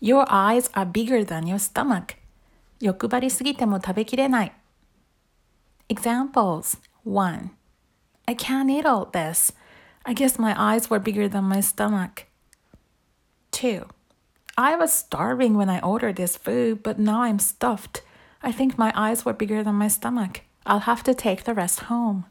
Your eyes are bigger than your stomach. 欲張りすぎても食べきれない。Examples 1. I can't eat all this. I guess my eyes were bigger than my stomach. 2. I was starving when I ordered this food, but now I'm stuffed. I think my eyes were bigger than my stomach. I'll have to take the rest home.